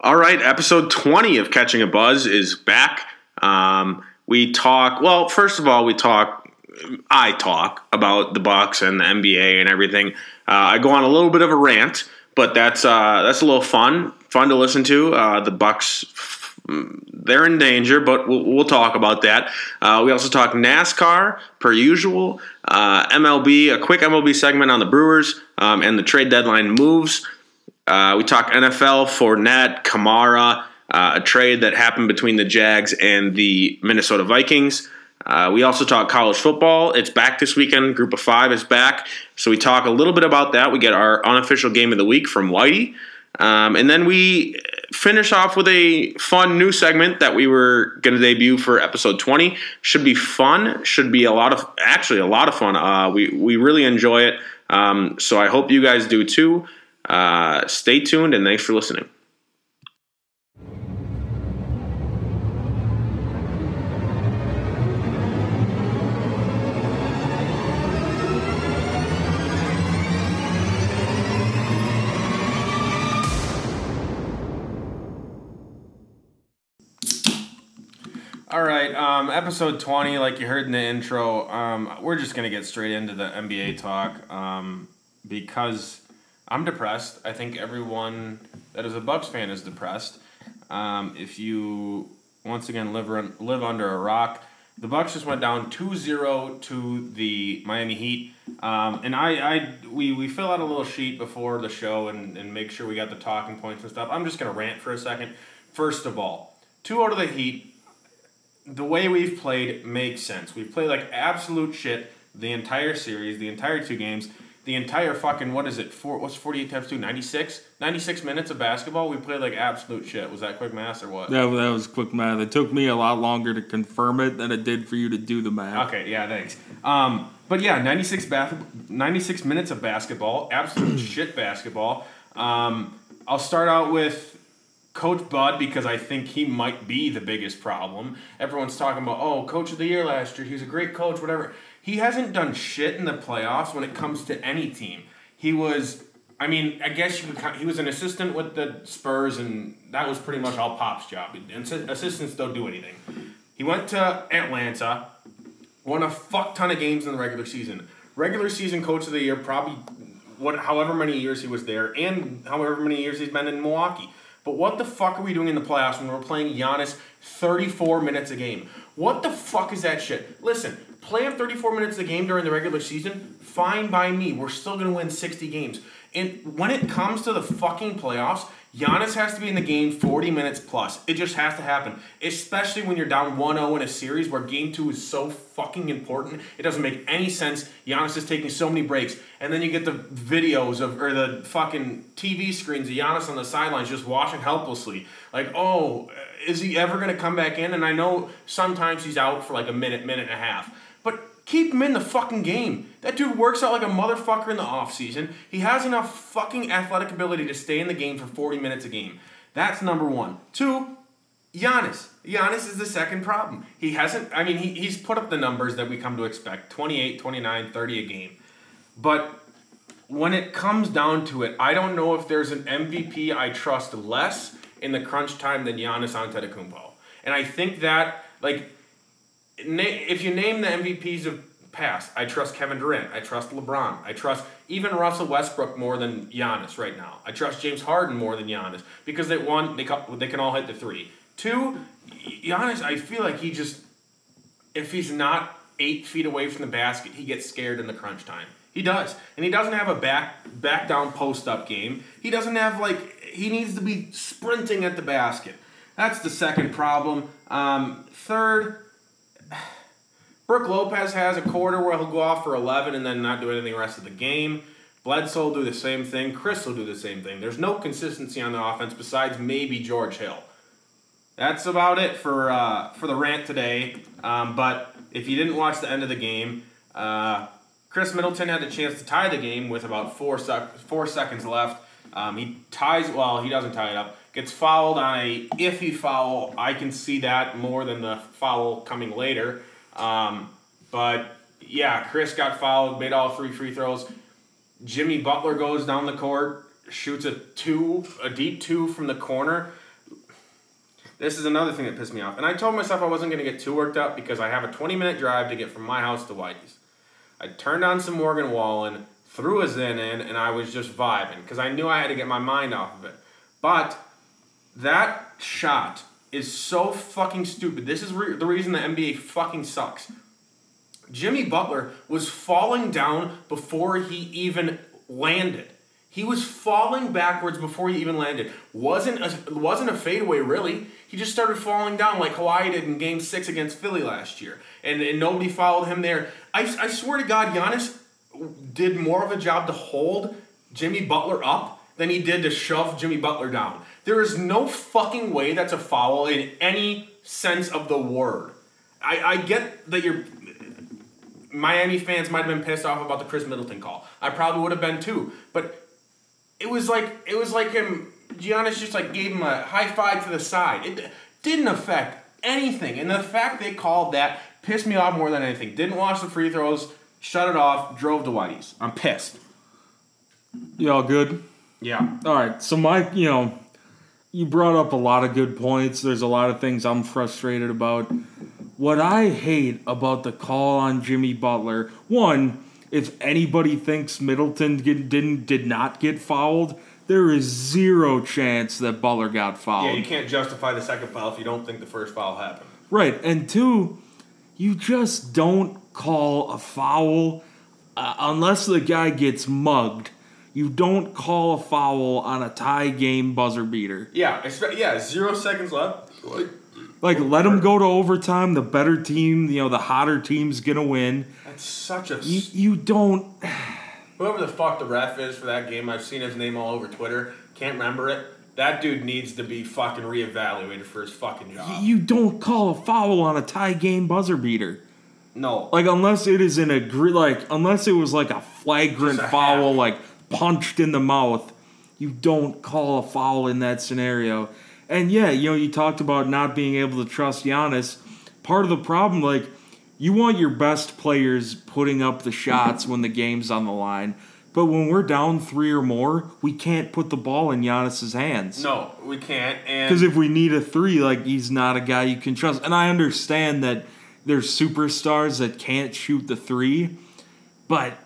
All right, episode 20 of Catching a Buzz is back. Um, we talk, well, first of all, we talk, I talk about the Bucks and the NBA and everything. Uh, I go on a little bit of a rant, but that's uh, that's a little fun, fun to listen to. Uh, the Bucks, they're in danger, but we'll, we'll talk about that. Uh, we also talk NASCAR per usual, uh, MLB, a quick MLB segment on the Brewers um, and the trade deadline moves. Uh, we talk NFL, Fournette, Kamara, uh, a trade that happened between the Jags and the Minnesota Vikings. Uh, we also talk college football. It's back this weekend. Group of five is back. So we talk a little bit about that. We get our unofficial game of the week from Whitey. Um, and then we finish off with a fun new segment that we were going to debut for episode 20. Should be fun. Should be a lot of, actually, a lot of fun. Uh, we, we really enjoy it. Um, so I hope you guys do too. Uh, stay tuned and thanks for listening. All right, um, episode 20, like you heard in the intro, um, we're just going to get straight into the NBA talk um, because I'm depressed. I think everyone that is a Bucks fan is depressed. Um, if you, once again, live, live under a rock, the Bucks just went down 2-0 to the Miami Heat. Um, and I, I we, we fill out a little sheet before the show and, and make sure we got the talking points and stuff. I'm just going to rant for a second. First of all, two out the Heat the way we've played makes sense. We've played like absolute shit the entire series, the entire two games, the entire fucking what is it? Four what's 48 times 2? 96? 96 minutes of basketball. We played like absolute shit. Was that quick math or what? That, that was quick math. It took me a lot longer to confirm it than it did for you to do the math. Okay, yeah, thanks. Um, but yeah, 96 bath- 96 minutes of basketball, absolute shit basketball. Um, I'll start out with Coach Bud because I think he might be the biggest problem. Everyone's talking about, oh, coach of the year last year. He's a great coach, whatever. He hasn't done shit in the playoffs when it comes to any team. He was, I mean, I guess you could, he was an assistant with the Spurs, and that was pretty much all Pop's job. Assistants don't do anything. He went to Atlanta, won a fuck ton of games in the regular season. Regular season coach of the year, probably what, however many years he was there, and however many years he's been in Milwaukee. But what the fuck are we doing in the playoffs when we're playing Giannis 34 minutes a game? What the fuck is that shit? Listen, play him 34 minutes a game during the regular season, fine by me. We're still going to win 60 games. And when it comes to the fucking playoffs, Giannis has to be in the game 40 minutes plus. It just has to happen. Especially when you're down 1 0 in a series where game two is so fucking important. It doesn't make any sense. Giannis is taking so many breaks. And then you get the videos of, or the fucking TV screens of Giannis on the sidelines just watching helplessly. Like, oh, is he ever going to come back in? And I know sometimes he's out for like a minute, minute and a half. Keep him in the fucking game. That dude works out like a motherfucker in the offseason. He has enough fucking athletic ability to stay in the game for 40 minutes a game. That's number one. Two, Giannis. Giannis is the second problem. He hasn't, I mean, he, he's put up the numbers that we come to expect 28, 29, 30 a game. But when it comes down to it, I don't know if there's an MVP I trust less in the crunch time than Giannis Antetokounmpo. And I think that, like, if you name the MVPs of past, I trust Kevin Durant. I trust LeBron. I trust even Russell Westbrook more than Giannis right now. I trust James Harden more than Giannis because they one they they can all hit the three. Two, Giannis, I feel like he just if he's not eight feet away from the basket, he gets scared in the crunch time. He does, and he doesn't have a back back down post up game. He doesn't have like he needs to be sprinting at the basket. That's the second problem. Um, third, Brook Lopez has a quarter where he'll go off for 11 and then not do anything the rest of the game. Bledsoe will do the same thing. Khris will do the same thing. There's no consistency on the offense besides maybe George Hill. That's about it for uh, for the rant today. Um, but if you didn't watch the end of the game, uh, Khris Middleton had the chance to tie the game with about four sec- four seconds left. Um, he ties well. He doesn't tie it up. Gets fouled on a iffy foul. I can see that more than the foul coming later. Um, but yeah, Khris got fouled, made all three free throws. Jimmy Butler goes down the court, shoots a two, a deep two from the corner. This is another thing that pissed me off. And I told myself I wasn't going to get too worked up because I have a 20 minute drive to get from my house to Whitey's. I turned on some Morgan Wallen, threw a Zyn in, and I was just vibing because I knew I had to get my mind off of it. But that shot is so fucking stupid. This is re- the reason the NBA fucking sucks. Jimmy Butler was falling down before he even landed. He was falling backwards before he even landed. wasn't a, wasn't a fadeaway really. He just started falling down like Kawhi did in Game Six against Philly last year, and, and nobody followed him there. I, I swear to God, Giannis did more of a job to hold Jimmy Butler up than he did to shove Jimmy Butler down. There is no fucking way that's a foul in any sense of the word. I, I get that you're Miami fans might have been pissed off about the Khris Middleton call. I probably would have been too. But it was like it was like him Giannis just like gave him a high five to the side. It didn't affect anything. And the fact they called that pissed me off more than anything. Didn't watch the free throws, shut it off, drove to Whitey's. I'm pissed. You all good? Yeah. All right. So my, you know, you brought up a lot of good points. There's a lot of things I'm frustrated about. What I hate about the call on Jimmy Butler, one, if anybody thinks Middleton did, didn't did not get fouled, there is zero chance that Butler got fouled. Yeah, you can't justify the second foul if you don't think the first foul happened. Right, and two, you just don't call a foul uh, unless the guy gets mugged. You don't call a foul on a tie game buzzer beater. Yeah, expe- yeah, zero seconds left. Like, Like let them go to overtime. The better team, you know, the hotter team's gonna win. that's such a. You, you don't. Whoever the fuck the ref is for that game, I've seen his name all over Twitter. Can't remember it. That dude needs to be fucking reevaluated for his fucking job. You don't call a foul on a tie game buzzer beater. No. Like unless it is an agree, like unless it was like a flagrant a foul, like punched in the mouth, you don't call a foul in that scenario. And yeah, you know, you talked about not being able to trust Giannis. Part of the problem, like, you want your best players putting up the shots when the game's on the line. But when we're down three or more, we can't put the ball in Giannis's hands. No, we can't. Because if we need a three, like he's not a guy you can trust. And I understand that there's superstars that can't shoot the three, but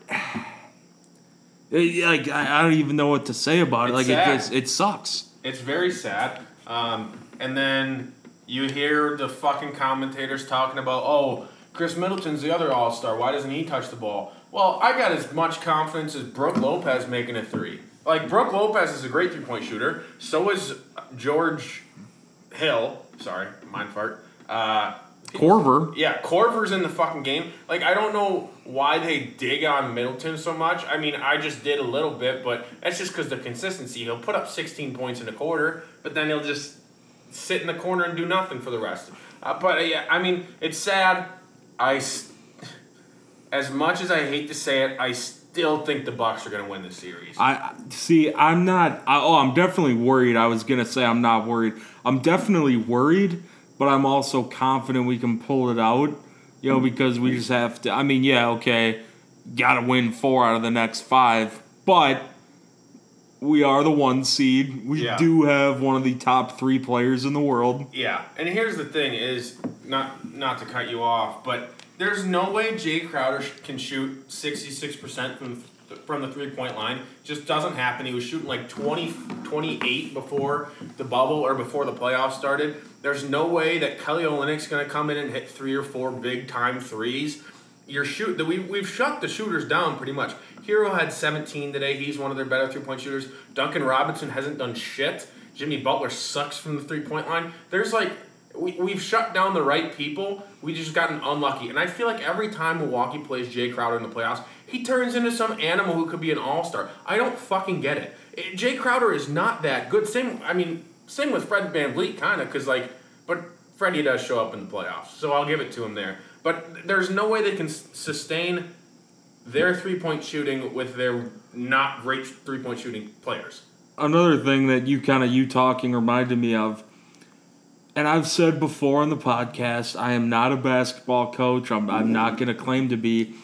it- like I I don't even know what to say about it. It's Like sad. it just it sucks. it's very sad. Um, and then you hear the fucking commentators talking about, oh, Khris Middleton's the other All Star. Why doesn't he touch the ball? Well, I got as much confidence as Brook Lopez making a three. Like Brook Lopez is a great three point shooter. So is George Hill. Sorry, mind fart. Uh, Korver, yeah, Korver's in the fucking game. Like, I don't know why they dig on Middleton so much. I mean, I just did a little bit, but that's just because the consistency. He'll put up 16 points in a quarter, but then he'll just sit in the corner and do nothing for the rest. Uh, but uh, yeah, I mean, it's sad. I, as much as I hate to say it, I still think the Bucks are going to win this series. I see. I'm not. I, oh, I'm definitely worried. I was gonna say I'm not worried. I'm definitely worried, but I'm also confident we can pull it out. You know, because we just have to. I mean, yeah, okay, got to win four out of the next five, but we are the one seed. We Yeah. do have one of the top three players in the world. Yeah, and here's the thing: is not not to cut you off, but there's no way Jay Crowder can shoot 66 percent from th- from the three point line. Just doesn't happen. He was shooting like 20, 28 before the bubble or before the playoffs started. There's no way that Kelly Olynyk's going to come in and hit three or four big time threes. You're shoot that we we've shut the shooters down pretty much. Herro had 17 today. He's one of their better three point shooters. Duncan Robinson hasn't done shit. Jimmy Butler sucks from the three point line. There's like we, we've shut down the right people. We just gotten unlucky. And I feel like every time Milwaukee plays Jay Crowder in the playoffs, he turns into some animal who could be an all star. I don't fucking get it. Eh, Jay Crowder is not that good. Same, I mean, same with Fred VanVleet, kind of, because like, but Freddie does show up in the playoffs, so I'll give it to him there. But there's no way they can sustain their three point shooting with their not great three point shooting players. another thing that you kind of you talking reminded me of and i've said before on the podcast i am not a basketball coach i'm, I'm mm. not going to claim to be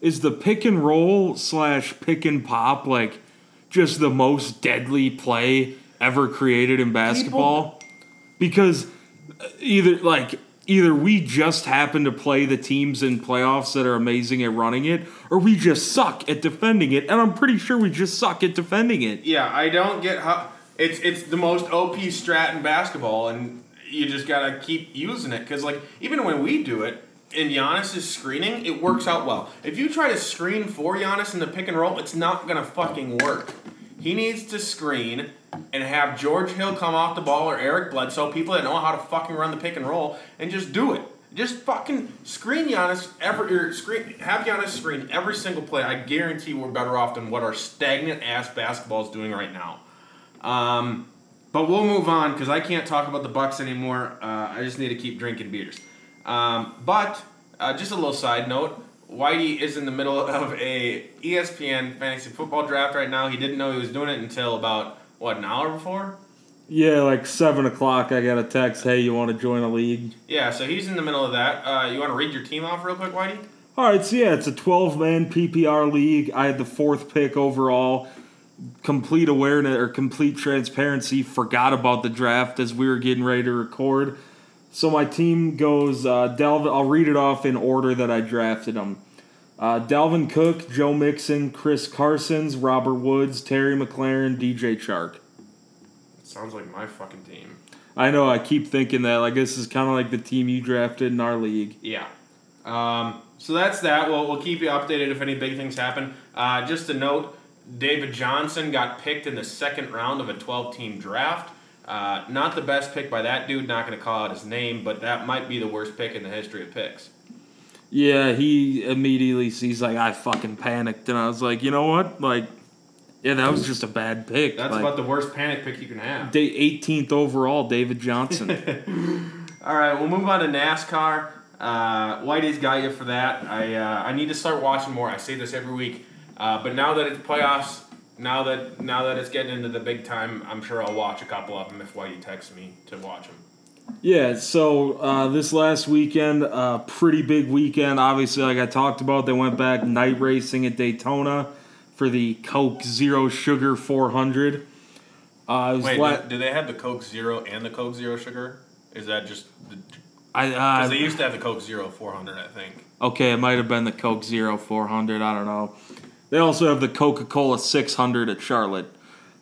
is the pick and roll slash pick and pop like just the most deadly play ever created in basketball because uh, either like either we just happen to play the teams in playoffs that are amazing at running it, or we just suck at defending it. And I'm pretty sure we just suck at defending it. Yeah, I don't get how it's it's the most OP strat in basketball, and you just gotta keep using it because like even when we do it. In Giannis's screening, it works out well. If you try to screen for Giannis in the pick and roll, it's not gonna fucking work. He needs to screen and have George Hill come off the ball or Eric Bledsoe, people that know how to fucking run the pick and roll, and just do it. Just fucking screen Giannis every or screen have Giannis screen every single play. I guarantee we're better off than what our stagnant ass basketball is doing right now. Um, but we'll move on because I can't talk about the Bucks anymore. Uh, I just need to keep drinking beers. Um, but uh, just a little side note: Whitey is in the middle of a ESPN fantasy football draft right now. He didn't know he was doing it until about what an hour before. Yeah, like seven o'clock. I got a text. Hey, you want to join a league? Yeah, so he's in the middle of that. Uh, you want to read your team off real quick, Whitey? All right, so yeah, it's a 12 man PPR league. I had the fourth pick overall. Complete awareness or complete transparency. Forgot about the draft as we were getting ready to record. So my team goes uh, Dalvin. I'll read it off in order that I drafted them. Uh, Dalvin Cook, Joe Mixon, Chris Carsons, Robert Woods, Terry McLaurin, DJ Chark. Sounds like my fucking team. I know. I keep thinking that. Like this is kind of like the team you drafted in our league. Yeah. Um, so that's that. We'll, we'll keep you updated if any big things happen. Uh, just a note David Johnson got picked in the second round of a 12 team draft. Uh, not the best pick by that dude, not going to call out his name, but that might be the worst pick in the history of picks. Yeah, he immediately sees like I fucking panicked, and I was like, you know what, like, yeah, that was just a bad pick. That's like, about the worst panic pick you can have. day 18th overall, David Johnson. All right, we'll move on to NASCAR. Uh, Whitey's got you for that. I uh, I need to start watching more. I say this every week, uh, but now that it's playoffs, now that now that it's getting into the big time, I'm sure I'll watch a couple of them if Whitey texts me to watch them. yeah, so uh, this last weekend, uh, pretty big weekend. Obviously, like I talked about, they went back night racing at Daytona for the Coke Zero Sugar 400. Uh, Wait, la- do, do they have the Coke Zero and the Coke Zero Sugar? Is that just I, because uh, they used to have the Coke Zero 400? I think. Okay, it might have been the Coke Zero 400. I don't know. They also have the Coca Cola 600 at Charlotte.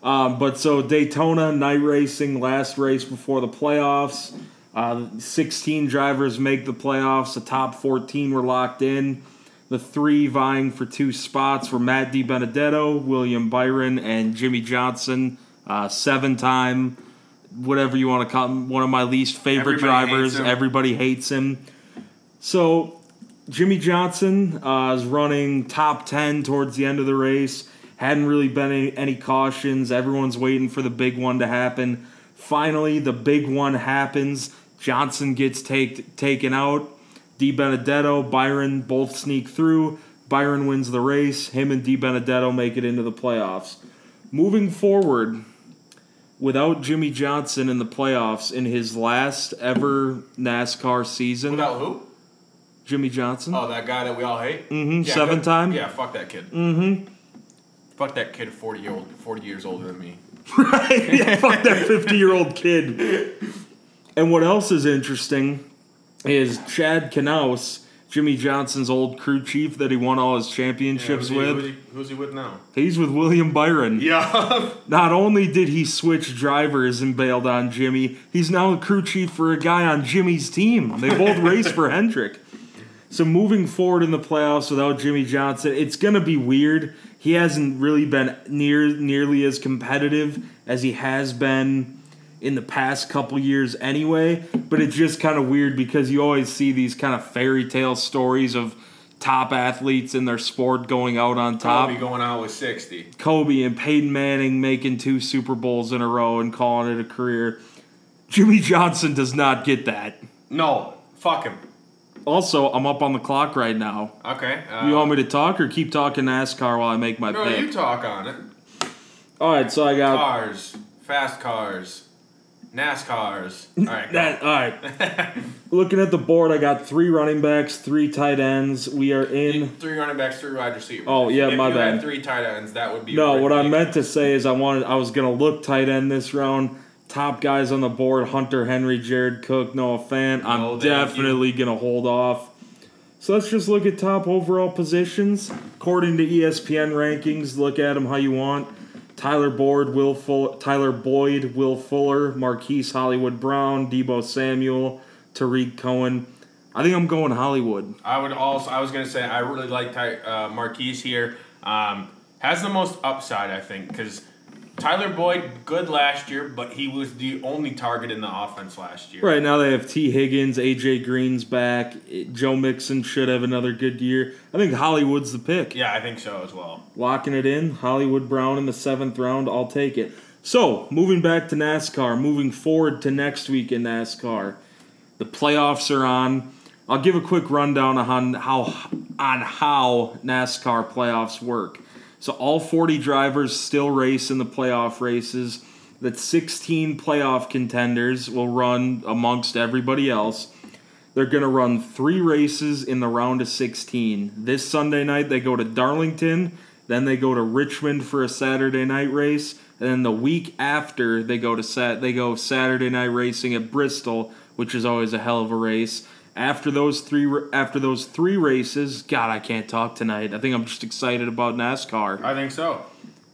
Um, but so Daytona night racing, last race before the playoffs. Uh, 16 drivers make the playoffs. The top 14 were locked in. The three vying for two spots were Matt DiBenedetto, William Byron, and Jimmie Johnson. Uh, seven time, whatever you want to call him, one of my least favorite Everybody drivers. him. Everybody hates him. So Jimmie Johnson uh, is running top 10 towards the end of the race. Hadn't really been any, any cautions. Everyone's waiting for the big one to happen. Finally, the big one happens. Johnson gets take, taken out. DiBenedetto, Byron both sneak through. Byron wins the race. Him and DiBenedetto make it into the playoffs. Moving forward, without Jimmie Johnson in the playoffs in his last ever NASCAR season, Without who? Jimmie Johnson. Oh, that guy that we all hate. Mhm, seven time? Yeah, fuck that kid. Mm-hmm. Fuck that kid. Forty year old, forty years older than me. yeah, fuck that 50 year old kid. And what else is interesting is Chad Knaus, Jimmie Johnson's old crew chief that he won all his championships who's, he, with. who's, he, who's he with now? He's with William Byron. Yeah. Not only did he switch drivers and bailed on Jimmie, he's now the crew chief for a guy on Jimmie's team. They both race for Hendrick. So moving forward in the playoffs without Jimmie Johnson, it's gonna be weird. He hasn't really been near nearly as competitive as he has been in the past couple years anyway. But it's just kind of weird because you always see these kind of fairy tale stories of top athletes in their sport going out on top. Probably going out with sixty. Kobe and Peyton Manning making two Super Bowls in a row and calling it a career. Jimmie Johnson does not get that. No, fuck him. Also, I'm up on the clock right now. Okay. Uh, You want me to talk or keep talking NASCAR while I make my no, pick? you talk on it. All right, so I got Cars, fast cars, NASCARs. All right. that, all right. looking at the board, I got three running backs, three tight ends. We are in. three running backs, three wide receivers. Oh, yeah, if my you bad. Had three tight ends. That would be No, what I meant to say is I wanted I was gonna look tight end this round. Top guys on the board: Hunter Henry, Jared Cook, Noah Fant. I'm No, definitely gonna hold off. So let's just look at top overall positions according to ESPN rankings. Look at them how you want. Tyler Boyd, Will Full, Tyler Boyd, Will Fuller, Marquise Hollywood Brown, Deebo Samuel, Tarik Cohen. I think I'm going Hollywood. I would also. I was gonna say I really like Ty, uh, Marquise here. Um, has the most upside, I think, because Tyler Boyd good last year, but he was the only target in the offense last year. Right now they have Tee Higgins, AJ Green's back. Joe Mixon should have another good year. I think Hollywood's the pick. Yeah, I think so as well. Locking it in. Hollywood Brown in the seventh round. I'll take it. So, moving back to NASCAR, moving forward to next week in NASCAR. The playoffs are on. I'll give a quick rundown on how on how NASCAR playoffs work. So all 40 drivers still race in the playoff races. That 16 playoff contenders will run amongst everybody else. They're going to run three races in the round of 16. This Sunday night, they go to Darlington. Then they go to Richmond for a Saturday night race. And then the week after, they go to Sat. They go Saturday night racing at Bristol, which is always a hell of a race. After those three, after those three races, God, I can't talk tonight. I think I'm just excited about NASCAR. I think so.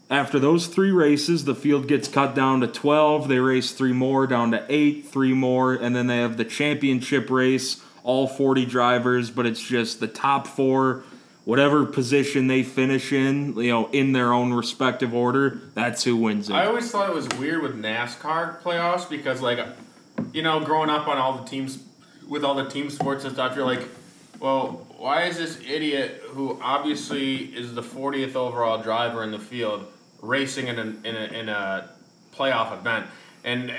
After those three races, the field gets cut down to 12. They race three more, down to eight, three more, and then they have the championship race, all 40 drivers, but it's just the top four, whatever position they finish in, you know, in their own respective order, that's who wins it. I always thought it was weird with NASCAR playoffs because, like, you know, growing up on all the teams with all the team sports and stuff, you're like, well, why is this idiot who obviously is the 40th overall driver in the field racing in a in a, in a playoff event? And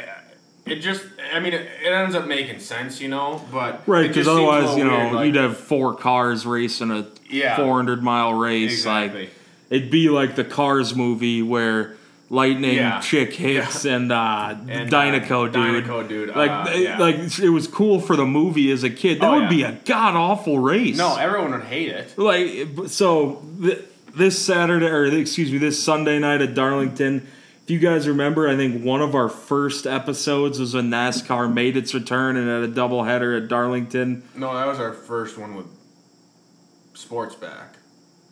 it just, I mean, it, it ends up making sense, you know, but Right, because just seems a otherwise, you know, weird, like- you'd have four cars racing a Yeah. 400 mile race. Exactly. Like, it'd be like the Cars movie where lightning Yeah. chick hits and uh, And, Dinoco uh, dude. Dinoco dude, Like, uh, yeah. like it was cool for the movie as a kid. That Oh, would yeah. be a god awful race. no, everyone would hate it. like so th- this Saturday or excuse me, this Sunday night at Darlington. If you guys remember, I think one of our first episodes was when NASCAR made its return and had a doubleheader at Darlington. No, that was our first one with sports back.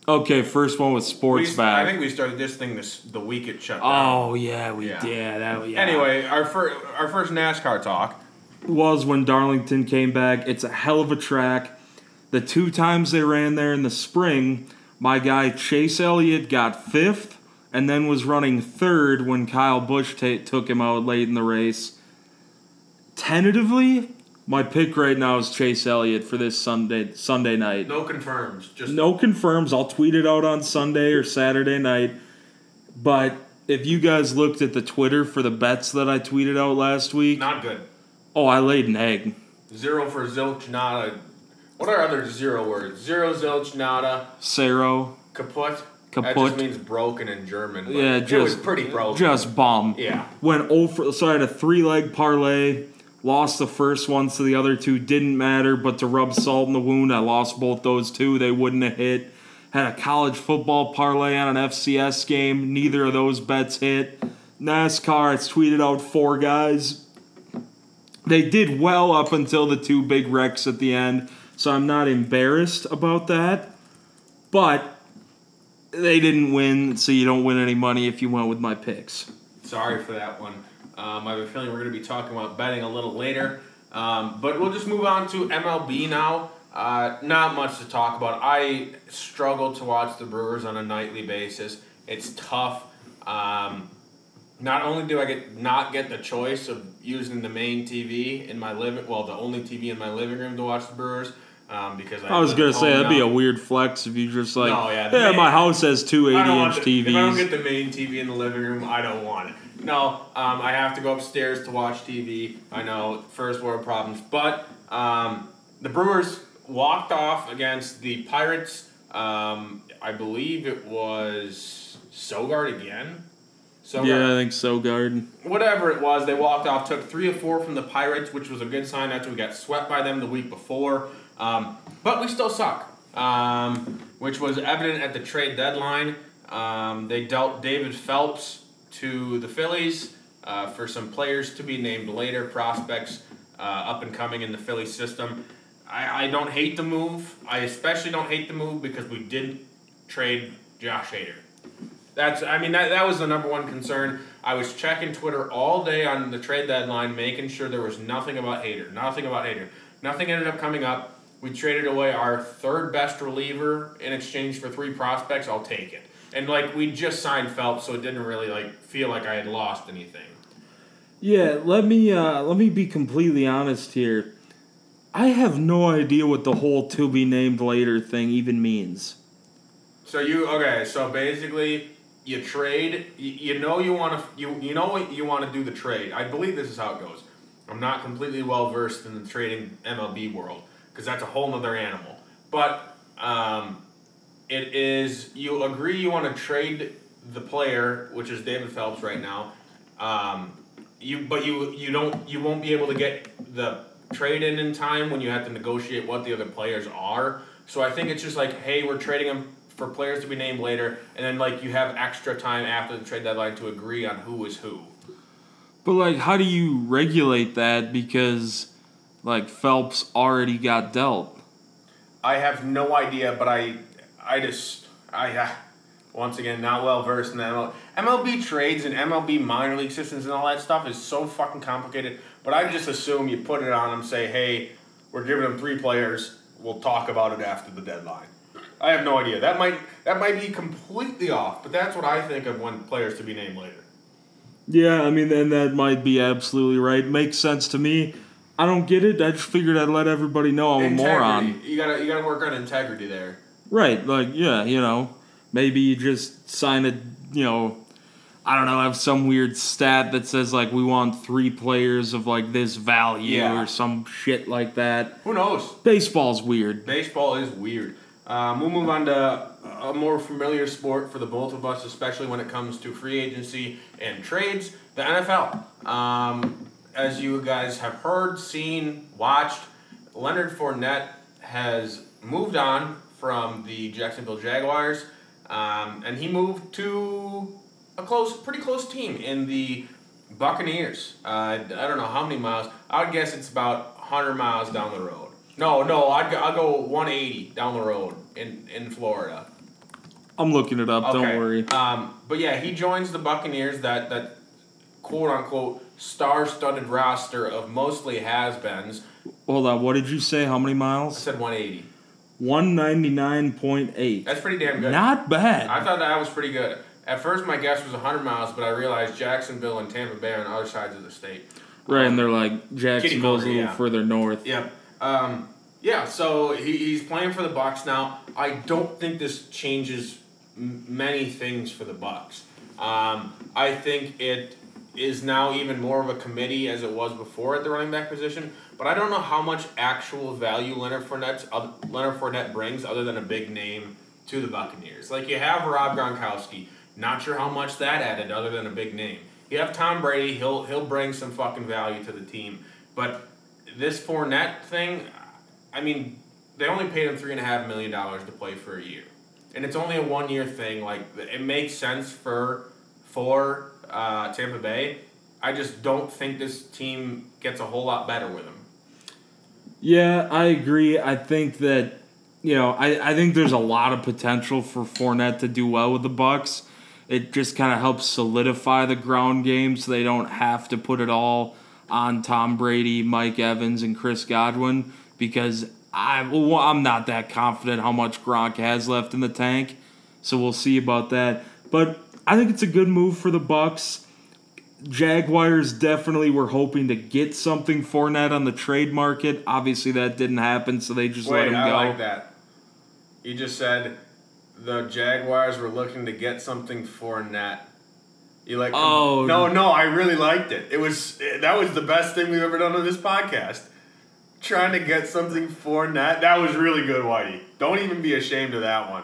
Okay, first one with sports We- back. I think we started this thing this the week it shut down. oh yeah, we Yeah. yeah. that yeah. Anyway, our first our first NASCAR talk. was when Darlington came back. It's a hell of a track. The two times they ran there in the spring, my guy Chase Elliott got fifth and then was running third when Kyle Busch ta took him out late in the race. Tentatively, my pick right now is Chase Elliott for this Sunday Sunday night. No confirms. Just No confirms. I'll tweet it out on Sunday or Saturday night. But if you guys looked at the Twitter for the bets that I tweeted out last week, not good. oh, I laid an egg. Zero for zilch nada. What are other zero words? Zero zilch nada Saro, kaput. That Kaput. just means broken in German. Yeah, it was just- pretty broken. just bomb. yeah. Went oh over. So I had a three leg parlay. Lost the first one, so the other two didn't matter. But to rub salt in the wound, I lost both those two. They wouldn't have hit. Had a college football parlay on an FCS game. Neither of those bets hit. NASCAR, it's tweeted out four guys. They did well up until the two big wrecks at the end, so I'm not embarrassed about that. But they didn't win, so you don't win any money if you went with my picks. Sorry for that one. Um, I have a feeling we're going to be talking about betting a little later. Um, but we'll just move on to MLB now. Uh, not much to talk about. I struggle to watch the Brewers on a nightly basis. It's tough. Um, not only do I get not get the choice of using the main TV in my living, well, the only TV in my living room to watch the Brewers, um, because I, I was gonna say that'd be a weird flex if you just like, No, yeah, yeah, main- my house has two 80 I don't want inch the- If I don't get the main TV in the living room, I don't want it. No, um, I have to go upstairs to watch TV. I know, first world problems. But um, the Brewers walked off against the Pirates. Um, I believe it was Sogard again. Sogard, Yeah, I think Sogard. Whatever it was, they walked off, took three or four from the Pirates, which was a good sign after we got swept by them the week before. Um, but we still suck, um, which was evident at the trade deadline. Um, they dealt David Phelps to the Phillies. uh, for some players to be named later, prospects uh, up and coming in the Philly system. I, I don't hate the move. I especially don't hate the move because we did trade Josh Hader. That's I mean that, that was the number one concern. I was checking Twitter all day on the trade deadline, making sure there was nothing about Hader, nothing about Hader. Nothing ended up coming up. We traded away our third best reliever in exchange for three prospects. I'll take it. And like we just signed Phelps, so it didn't really like feel like I had lost anything. Yeah, let me uh, let me be completely honest here. I have no idea what the whole "to be named later" thing even means. So you okay? So basically, you trade. You, you know you want to. You you know what you want to do the trade. I believe this is how it goes. I'm not completely well versed in the trading MLB world because that's a whole nother animal. But um, it is you agree you want to trade the player, which is David Phelps right now. Um, you but you you don't you won't be able to get the trade in in time when you have to negotiate what the other players are. So I think it's just like, hey, we're trading them for players to be named later, and then like you have extra time after the trade deadline to agree on who is who. But like, how do you regulate that? Because like Phelps already got dealt. I have no idea, but I, I just, I, uh, once again, not well versed in the MLB. MLB trades and MLB minor league systems and all that stuff is so fucking complicated. But I just assume you put it on them, say, hey, we're giving them three players. We'll talk about it after the deadline. I have no idea. That might that might be completely off, but that's what I think of when players to be named later. Yeah, I mean, and that might be absolutely right. Makes sense to me. I don't get it. I just figured I'd let everybody know I'm Integrity. a moron. You gotta you gotta work on integrity there. Right, like yeah, you know, maybe you just sign a, you know, I don't know, have some weird stat that says like we want three players of like this value Yeah. or some shit like that. Who knows? Baseball's weird. Baseball is weird. Um, we'll move on to a more familiar sport for the both of us, especially when it comes to free agency and trades. The NFL. Um, as you guys have heard, seen, watched, Leonard Fournette has moved on from the Jacksonville Jaguars, um, and he moved to a close, pretty close team in the Buccaneers. Uh, I don't know how many miles. I would guess it's about 100 miles down the road. No, no, I'd go, I'll go 180 down the road in, in Florida. I'm looking it up. Okay. Don't worry. Um, but yeah, he joins the Buccaneers, that, that quote unquote star studded roster of mostly has beens. Hold on. What did you say? How many miles? I said 180. One ninety nine point eight. That's pretty damn good. Not bad. I thought that was pretty good. At first, my guess was 100 miles, but I realized Jacksonville and Tampa Bay are on other sides of the state. Right, and they're like Jacksonville's a little yeah. further north. Yeah. Um, yeah. So he, he's playing for the Bucks now. I don't think this changes m- many things for the Bucks. Um, I think it is now even more of a committee as it was before at the running back position. But I don't know how much actual value Leonard Fournette uh, Leonard Fournette brings other than a big name to the Buccaneers. Like you have Rob Gronkowski. Not sure how much that added other than a big name. You have Tom Brady. He'll he'll bring some fucking value to the team. But this Fournette thing, I mean, they only paid him three and a half million dollars to play for a year, and it's only a one year thing. Like it makes sense for for uh, Tampa Bay. I just don't think this team gets a whole lot better with him. Yeah, I agree. I think that you know, I, I think there's a lot of potential for Fournette to do well with the Bucks. It just kind of helps solidify the ground game so they don't have to put it all on Tom Brady, Mike Evans, and Chris Godwin because I well, I'm not that confident how much Gronk has left in the tank. So we'll see about that. But I think it's a good move for the Bucks. Jaguars definitely were hoping to get something for Fournette on the trade market. Obviously, that didn't happen, so they just let Wait, him I go. like that. You just said the Jaguars were looking to get something for Nat. You like? Um, oh. no, no! I really liked it. It was eh, that was the best thing we've ever done on this podcast. Trying to get something for Nat. That was really good, Whitey. Don't even be ashamed of that one.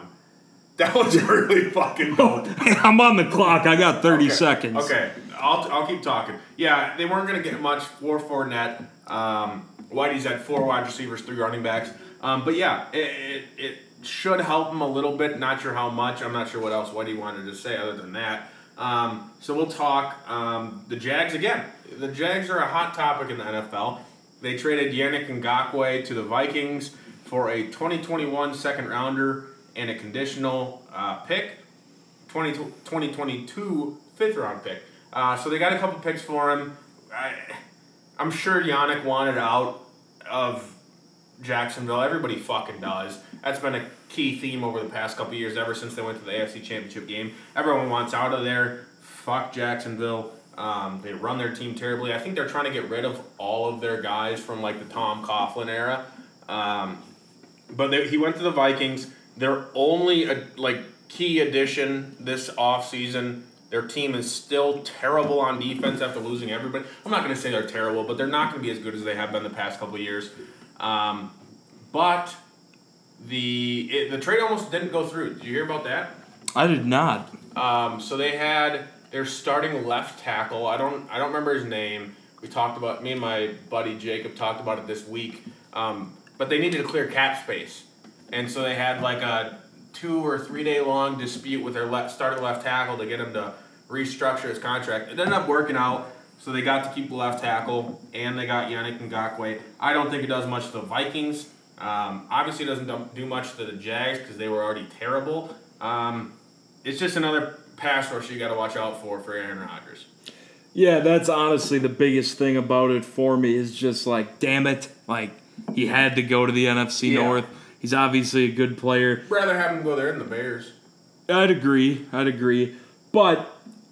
That was really fucking dope. I'm on the clock. I got 30 Okay, seconds. Okay, I'll, I'll keep talking. Yeah, they weren't going to get much for Fournette. Um, Whitey's had four wide receivers, three running backs. Um, but yeah, it, it, it should help him a little bit. Not sure how much. I'm not sure what else Whitey wanted to say other than that. Um, so we'll talk um, the Jags again. The Jags are a hot topic in the NFL. They traded Yannick Ngakoue to the Vikings for a 2021 second rounder and a conditional uh, pick, 20, 2022 fifth round pick. Uh, so they got a couple picks for him. I, I'm sure Yannick wanted out of Jacksonville. Everybody fucking does. That's been a key theme over the past couple years, ever since they went to the AFC Championship game. Everyone wants out of there. Fuck Jacksonville. Um, they run their team terribly. I think they're trying to get rid of all of their guys from like the Tom Coughlin era. Um, but they, he went to the Vikings. Their only uh, like key addition this offseason. Their team is still terrible on defense after losing everybody. I'm not going to say they're terrible, but they're not going to be as good as they have been the past couple of years. Um, but the it, the trade almost didn't go through. Did you hear about that? I did not. Um, so they had their starting left tackle. I don't I don't remember his name. We talked about me and my buddy Jacob talked about it this week. Um, but they needed to clear cap space, and so they had like a two or three day long dispute with their left starting left tackle to get him to restructure his contract. It ended up working out. So they got to keep the left tackle, and they got Yannick Ngakoue. I don't think it does much to the Vikings. Um, obviously, it doesn't do much to the Jags because they were already terrible. Um, it's just another pass rush you got to watch out for for Aaron Rodgers. Yeah, that's honestly the biggest thing about it for me is just like, damn it, like he had to go to the NFC Yeah. North. He's obviously a good player. Rather have him go there than the Bears. I'd agree. I'd agree. But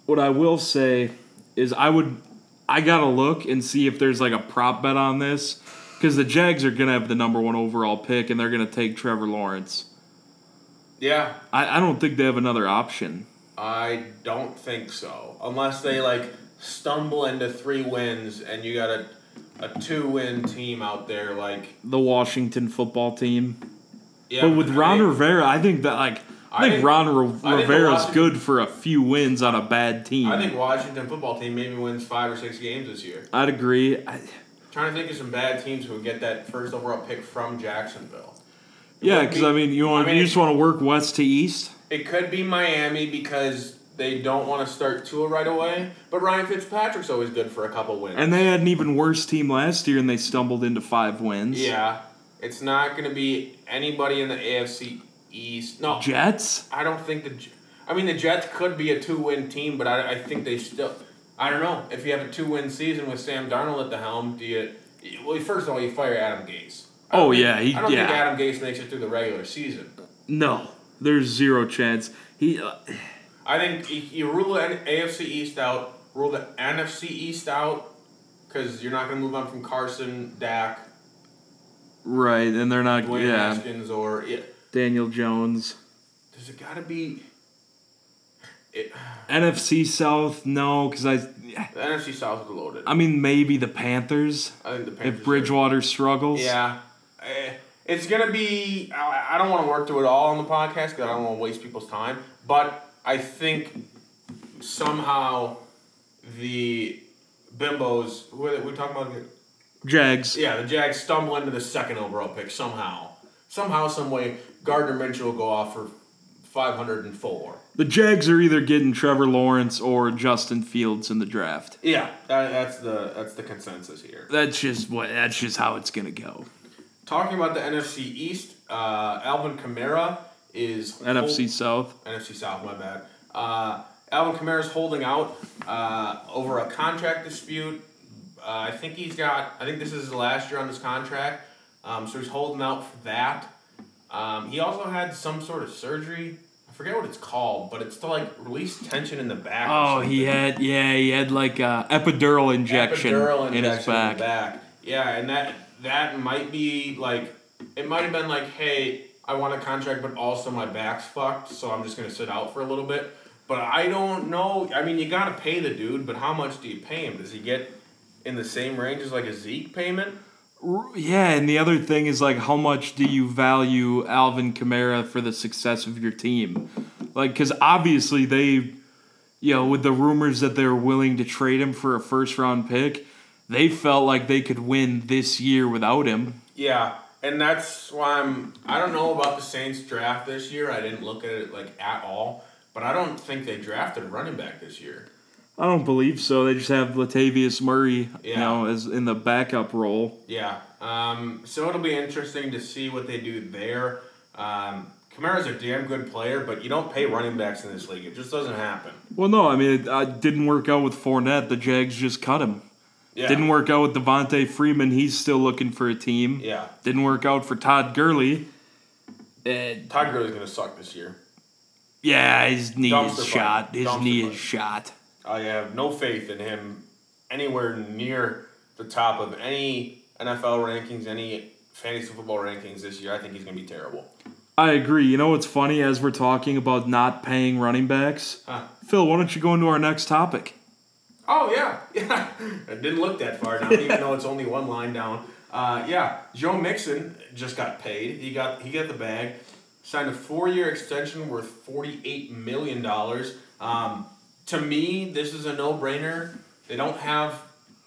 what I will say is I would I gotta look and see if there's like a prop bet on this. Because the Jags are gonna have the number one overall pick and they're gonna take Trevor Lawrence. Yeah, I, I don't think they have another option. I don't think so. Unless they like stumble into three wins and you got a a two win team out there like The Washington football team. Yeah. But with Ron think- Rivera, I think that like I I think Ron Ri- I think Rivera's good for a few wins on a bad team. I think Washington football team maybe wins five or six games this year. I'd agree. I, trying to think of some bad teams who would get that first overall pick from Jacksonville. It yeah, because be- I mean, you want I mean, you just want to work west to east. It could be Miami because they don't want to start Tua right away. But Ryan Fitzpatrick's always good for a couple wins. And they had an even worse team last year, and they stumbled into five wins. yeah, it's not going to be anybody in the AFC East. No, Jets. I don't think the. I mean, the Jets could be a two-win team, but I, I think they still. I don't know if you have a two-win season with Sam Darnold at the helm. Do you? Well, first of all, you fire Adam Gase. Oh, think- yeah, he- I don't yeah. think Adam Gase makes it through the regular season. No, there's zero chance. He. Uh, I think you, you rule the AFC East out, rule the NFC East out, because you're not going to move on from Carson, Dak, right, and they're not. Dwayne yeah, Haskins, or yeah. Daniel Jones. Does it got to be? It, NFC South, no, because I. the NFC South is loaded. I mean, maybe the Panthers I think the Panthers if are- Bridgewater struggles. Yeah. Eh, It's going to be. I I don't want to work through it all on the podcast because I don't want to waste people's time. But I think somehow the Bimbos, who are they, we talking about again? Jags. Yeah, the Jags stumble into the second overall pick somehow. Somehow, some way, Gardner Minshew will go off for 504. The Jags are either getting Trevor Lawrence or Justin Fields in the draft. Yeah, that, that's the that's the consensus here. That's just what. That's just how it's gonna go. Talking about the NFC East, uh, Alvin Kamara is NFC South. NFC South, my bad. Uh, Alvin Kamara is holding out uh, over a contract dispute. Uh, I think he's got. I think this is his last year on this contract, um, so he's holding out for that. Um, he also had some sort of surgery. I forget what it's called, but it's to like release tension in the back. Oh, he had yeah, he had like a epidural injection Epidural in his injection back. the back. Yeah, and that that might be like it might have been like, hey, I want a contract, but also my back's fucked, so I'm just gonna sit out for a little bit. But I don't know. I mean, you gotta pay the dude, but how much do you pay him? Does he get in the same range as like a Zeke payment? Yeah, and the other thing is like, how much do you value Alvin Kamara for the success of your team? Like, because obviously they, you know, with the rumors that they're willing to trade him for a first round pick, they felt like they could win this year without him. Yeah, and that's why I'm. I don't know about the Saints draft this year. I didn't look at it like at all, but but I don't think they drafted a running back this year. I don't believe so. They just have Latavius Murray, you Yeah. know, as in the backup role. Yeah. Um, so it'll be interesting to see what they do there. Um, Kamara's a damn good player, but you don't pay running backs in this league. It just doesn't happen. Well, no, I mean, it uh, didn't work out with Fournette. The Jags just cut him. Yeah. Didn't work out with Devonta Freeman. He's still looking for a team. Yeah. Didn't work out for Todd Gurley. Uh, Todd Gurley's gonna suck this year. yeah, his knee Dumpster is fire. shot. His Dumpster knee fire. is shot. I have no faith in him anywhere near the top of any NFL rankings, any fantasy football rankings this year. I think he's gonna be terrible. I agree. You know what's funny as we're talking about not paying running backs? Huh. Phil, why don't you go into our next topic? Oh yeah, yeah. I didn't look that far down, even though it's only one line down. Uh, yeah, Joe Mixon just got paid. He got he got the bag. Signed a four year extension worth forty eight million dollars. Um, to me, this is a no brainer. They don't have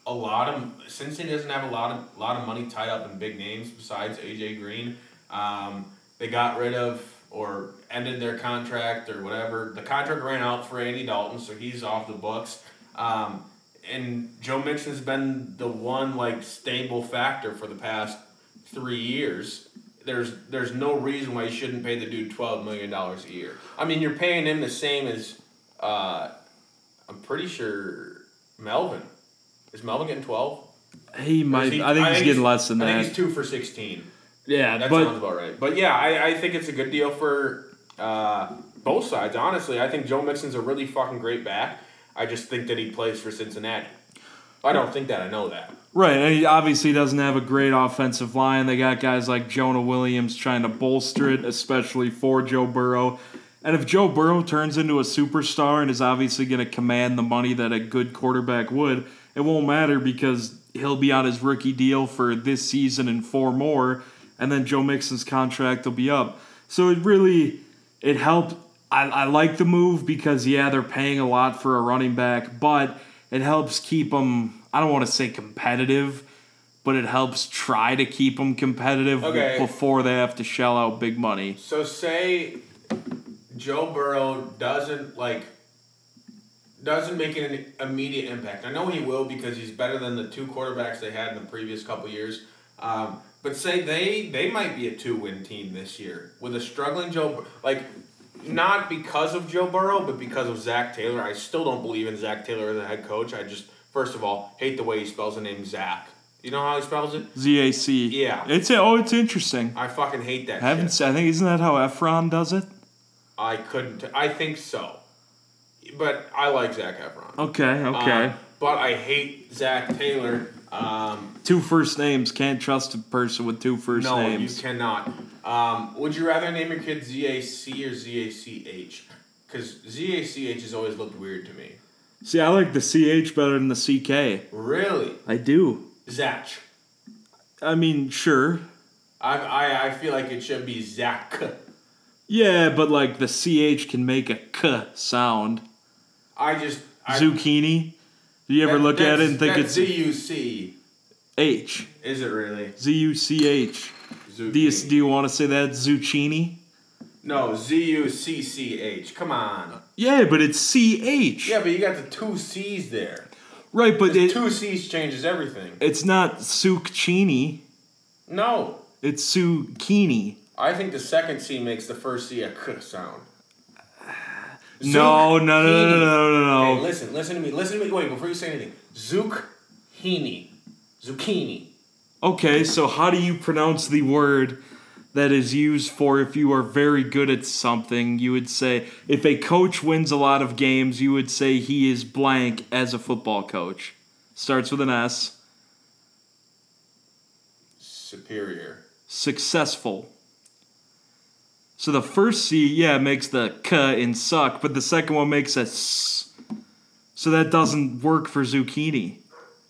a lot of Cincinnati doesn't have a lot of lot of money tied up in big names besides AJ Green. Um, they got rid of or ended their contract or whatever. The contract ran out for Andy Dalton, so he's off the books. Um, and Joe Mixon's been the one like stable factor for the past three years. There's there's no reason why you shouldn't pay the dude twelve million dollars a year. I mean, you're paying him the same as uh, I'm pretty sure Melvin. Is Melvin getting twelve? He might. I think he's getting less than I that. think he's two for sixteen. yeah, That but sounds about right. But yeah, I, I think it's a good deal for uh, both sides. Honestly, I think Joe Mixon's a really fucking great back. I just think that he plays for Cincinnati. I don't think that. I know that. Right, and he obviously doesn't have a great offensive line. They got guys like Jonah Williams trying to bolster it, especially for Joe Burrow. And if Joe Burrow turns into a superstar and is obviously going to command the money that a good quarterback would, it won't matter because he'll be on his rookie deal for this season and four more, and then Joe Mixon's contract will be up. So it really it helped. I, I like the move because yeah, they're paying a lot for a running back, but it helps keep them. I don't want to say competitive, but it helps try to keep them competitive Okay. before they have to shell out big money. So say Joe Burrow doesn't like doesn't make an immediate impact. I know he will because he's better than the two quarterbacks they had in the previous couple years. Um, but say they they might be a two win team this year with a struggling Joe like not because of Joe Burrow, but because of Zac Taylor. I still don't believe in Zac Taylor as a head coach. I just first of all hate the way he spells the name Zach. You know how he spells it? ZAC. Yeah. It's oh, it's interesting. I fucking hate that. Haven't shit. I think isn't that how Efron does it? I couldn't. I think so, but I like Zac Efron. Okay, okay. Um, but I hate Zac Taylor. Um, two first names. Can't trust a person with two first no, names. you cannot. Um, would you rather name your kid ZAC or ZACH? Because ZACH has always looked weird to me. See, I like the CH better than the CK. Really, I do. Zach. I mean, sure. I, I I feel like it should be Zach. Yeah, but like the CH can make a K sound. I just I, Zucchini. Do you ever that- look at it and think it's Z-U-C. H? Is it really? Z U C H. Do you, do you want to say that zucchini? No, Z-U-C-C-H. Come on. Yeah, but it's C H. Yeah, but you got the two C's there. Right, but it, two C's changes everything. it's not zucchini. No, It's zucchini. I think the second C makes the first C a k sound. No, no, no, no, no, no, no, Hey, no. listen, listen to me. Listen to me. Wait, before you say anything. Zucchini. Zucchini. Okay, so how do you pronounce the word that is used for if you are very good at something? You would say, if a coach wins a lot of games, you would say he is blank as a football coach. Starts with an S. Superior. Successful. So the first C, yeah, makes the K in suck, but the second one makes a S. So that doesn't work for zucchini.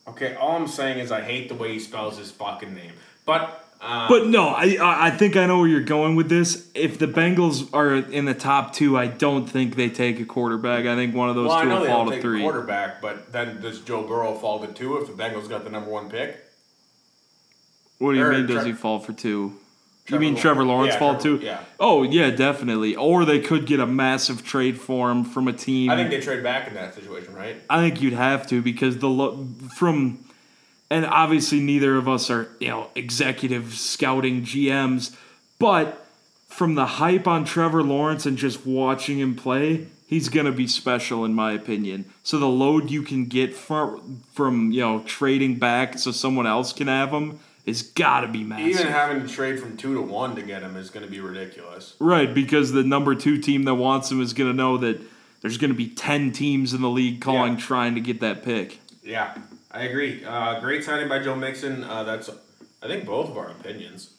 Okay, all I'm saying is I hate the way he spells his fucking name. But, uh, But no, I I think I know where you're going with this. If the Bengals are in the top two, I don't think they take a quarterback. I think one of those well, two will fall to take three. quarterback, but then does Joe Burrow fall to two if the Bengals got the number one pick? What do you Or mean? Does he fall for two? You mean. Trevor Lawrence Yeah, fall Trevor- too? yeah. Oh yeah, definitely. Or they could get a massive trade for him from a team. I think they trade back in that situation, right? I think you'd have to because the lo- from and obviously neither of us are you know executive scouting GMs, but from the hype on Trevor Lawrence and just watching him play, he's gonna be special in my opinion. So the load you can get from from you know trading back so someone else can have him is gotta be massive. Even having to trade from two to one to get him is going to be ridiculous. Right, because the number two team that wants him is going to know that there's going to be 10 teams in the league calling Yeah. trying to get that pick. Yeah, I agree. Uh, great signing by Joe Mixon. Uh, that's, I think, both of our opinions.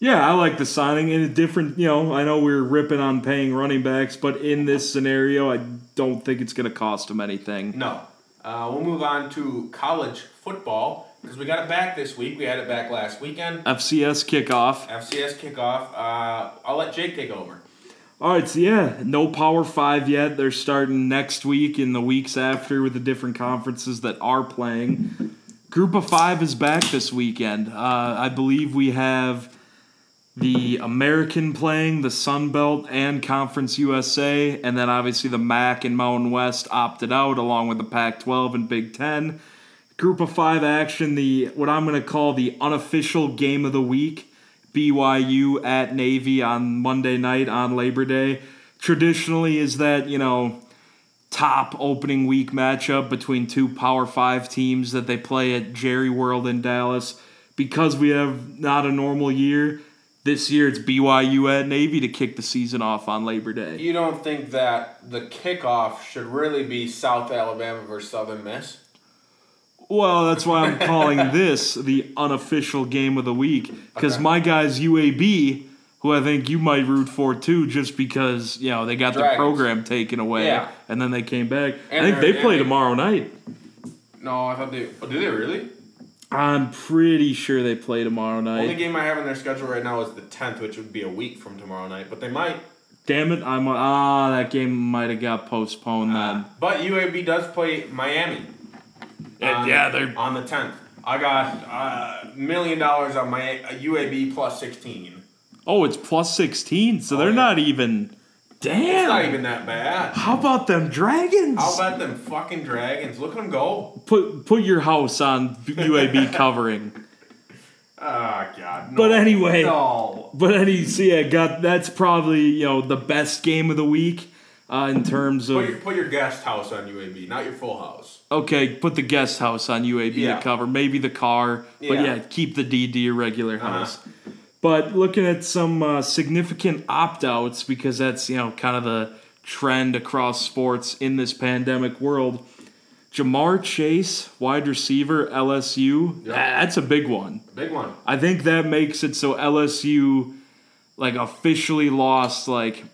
Yeah, I like the signing in a different, you know, I know we are ripping on paying running backs, but in this scenario, I don't think it's going to cost him anything. No. Uh, we'll move on to college football because we got it back this week. We had it back last weekend. FCS kickoff. FCS kickoff. Uh, I'll let Jake take over. All right, so yeah, no Power 5 yet. They're starting next week and the weeks after with the different conferences that are playing. Group of 5 is back this weekend. Uh, I believe we have the American playing, the Sun Belt, and Conference USA, and then obviously the MAC and Mountain West opted out along with the Pac 12 and Big 10. Group of 5 action, the what I'm going to call the unofficial game of the week. BYU at Navy on Monday night on Labor Day. Traditionally, is that, you know, top opening week matchup between two Power Five teams that they play at Jerry World in Dallas. Because we have not a normal year, this year it's BYU at Navy to kick the season off on Labor Day. You don't think that the kickoff should really be South Alabama versus Southern Miss? Well, that's why I'm calling this the unofficial game of the week because Okay. my guys UAB, who I think you might root for too, just because you know they got the program taken away Yeah. and then they came back. And I think they're- play tomorrow night. No, I thought they. Oh, did they really? I'm pretty sure they play tomorrow night. The only game I have in their schedule right now is the 10th, which would be a week from tomorrow night. But they might. Damn it! I'm ah that game might have got postponed then. But UAB does play Miami. on- yeah, they're on the 10th. I got a million dollars on my uh, UAB plus 16. oh it's plus sixteen, so Oh, they're yeah. not even. Damn! It's not even that bad. How about them dragons? How about them fucking dragons. Look at them go. Put put your house on UAB covering. Oh god. No. But anyway, No. but any so yeah, got that's probably you know the best game of the week uh, in terms Put your, of put your guest house on UAB, not your full house. okay, put the guest house on UAB Yeah. to cover, maybe the car, but Yeah. keep the DD to your regular Uh-huh. But looking at some uh, significant opt outs because that's you know kind of the trend across sports in this pandemic world. Ja'Marr Chase, wide receiver, LSU. Yeah. That's a big one. Big one. I think that makes it so LSU like officially lost like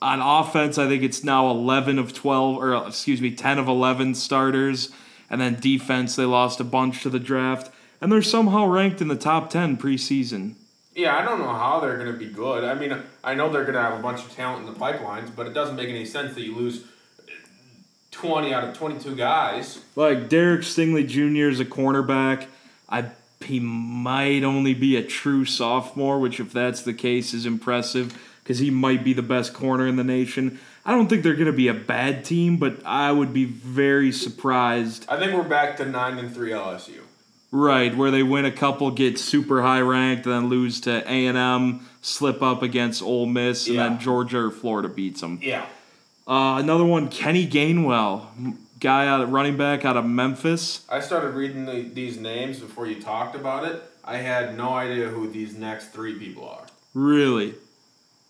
on offense. I think it's now eleven of twelve or excuse me, ten of eleven starters, and then defense they lost a bunch to the draft, and they're somehow ranked in the top ten preseason. Yeah, I don't know how they're going to be good. I mean, I know they're going to have a bunch of talent in the pipelines, but it doesn't make any sense that you lose 20 out of 22 guys. Like Derek Stingley Jr. is a cornerback. I he might only be a true sophomore, which if that's the case is impressive because he might be the best corner in the nation. I don't think they're going to be a bad team, but I would be very surprised. I think we're back to 9 and 3 LSU. Right, where they win a couple, get super high ranked, then lose to A and M, slip up against Ole Miss, and Yeah. then Georgia or Florida beats them. Yeah. Uh, another one, Kenny Gainwell, guy out of running back out of Memphis. I started reading the, these names before you talked about it. I had no idea who these next three people are. Really?